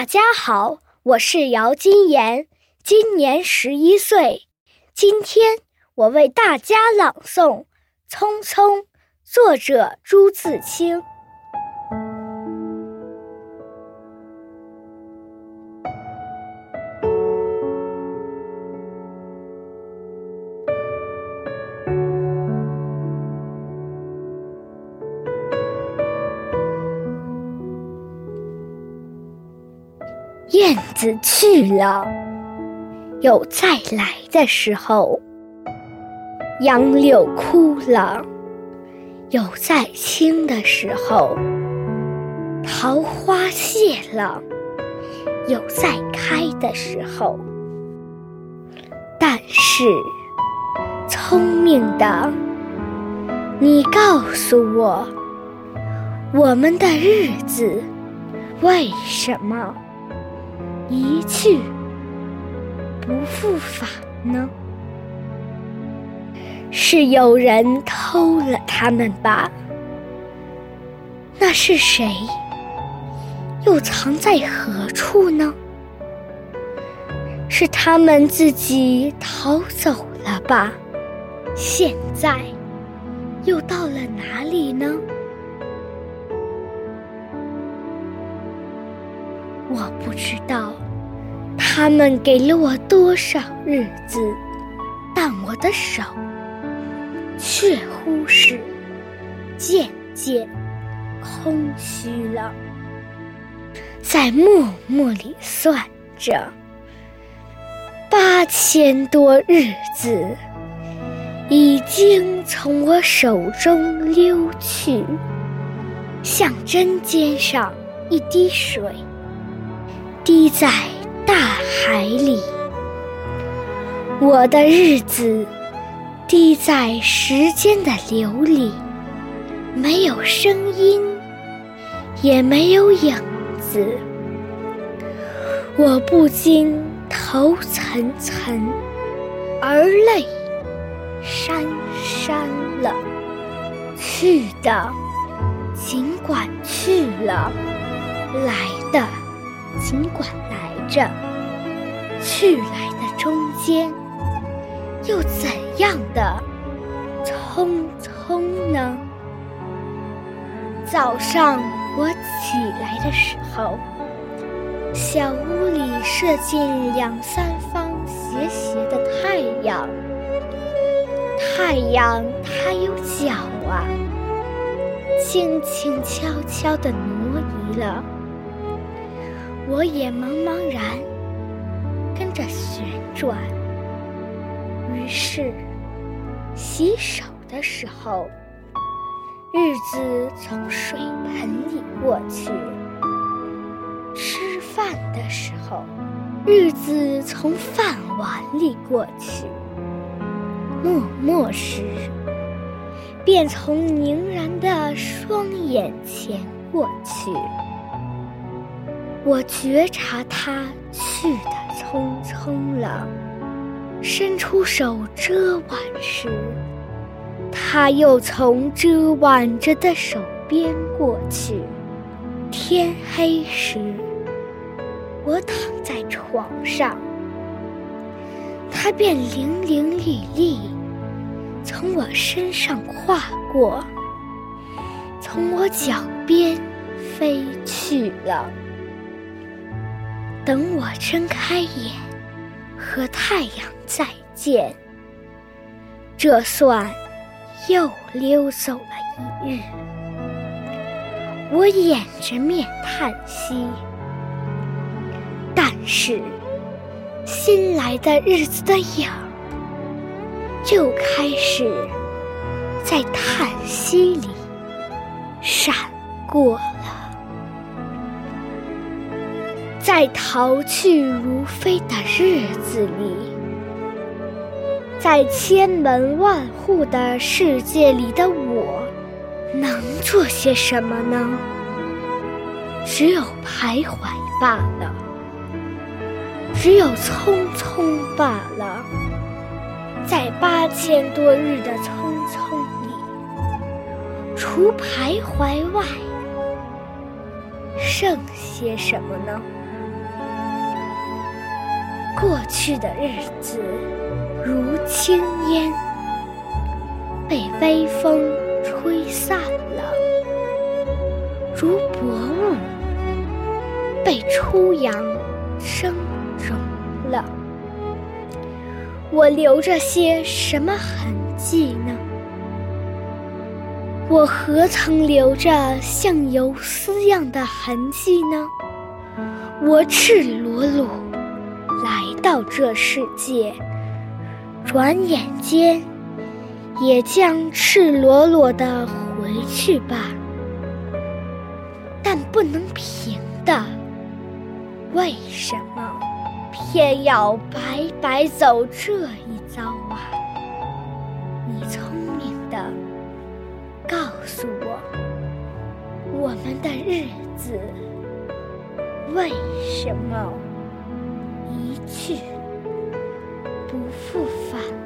大家好，我是姚金妍，今年十一岁。今天我为大家朗诵《匆匆》，作者朱自清。燕子去了，有再来的时候；杨柳枯了，有再青的时候；桃花谢了，有再开的时候。但是，聪明的你，告诉我，我们的日子为什么？一去不复返呢？是有人偷了他们吧？那是谁？又藏在何处呢？是他们自己逃走了吧？现在又到了哪里呢？我不知道他们给了我多少日子，但我的手却乎是渐渐空虚了。在默默里算着，八千多日子已经从我手中溜去，像针尖上一滴水。滴在大海里，我的日子滴在时间的流里，没有声音，也没有影子。我不禁头涔涔，而泪潸潸了。去的尽管去了，来的。尽管来着，去来的中间，又怎样的匆匆呢？早上我起来的时候，小屋里射进两三方斜斜的太阳。太阳它有脚啊，轻轻悄悄地挪移了。我也茫茫然跟着旋转，于是洗手的时候，日子从水盆里过去；吃饭的时候，日子从饭碗里过去；默默时，便从凝然的双眼前过去。我觉察他去的匆匆了，伸出手遮挽时，他又从遮挽着的手边过去。天黑时，我躺在床上，他便伶伶俐俐从我身上跨过，从我脚边飞去了。等我睁开眼，和太阳再见，这算又溜走了一日。我掩着面叹息，但是新来的日子的影儿，又开始在叹息里闪过在逃去如飞的日子里，在千门万户的世界里的我，能做些什么呢？只有徘徊罢了，只有匆匆罢了。在八千多日的匆匆里，除徘徊外，剩些什么呢？过去的日子如轻烟，被微风吹散了；如薄雾，被初阳蒸融了。我留着些什么痕迹呢？我何曾留着像游丝样的痕迹呢？我赤裸裸来到这世界，转眼间也将赤裸裸的回去吧。但不能平的，为什么偏要白白走这一遭啊？你聪明的，告诉我，我们的日子。为什么一去不复返？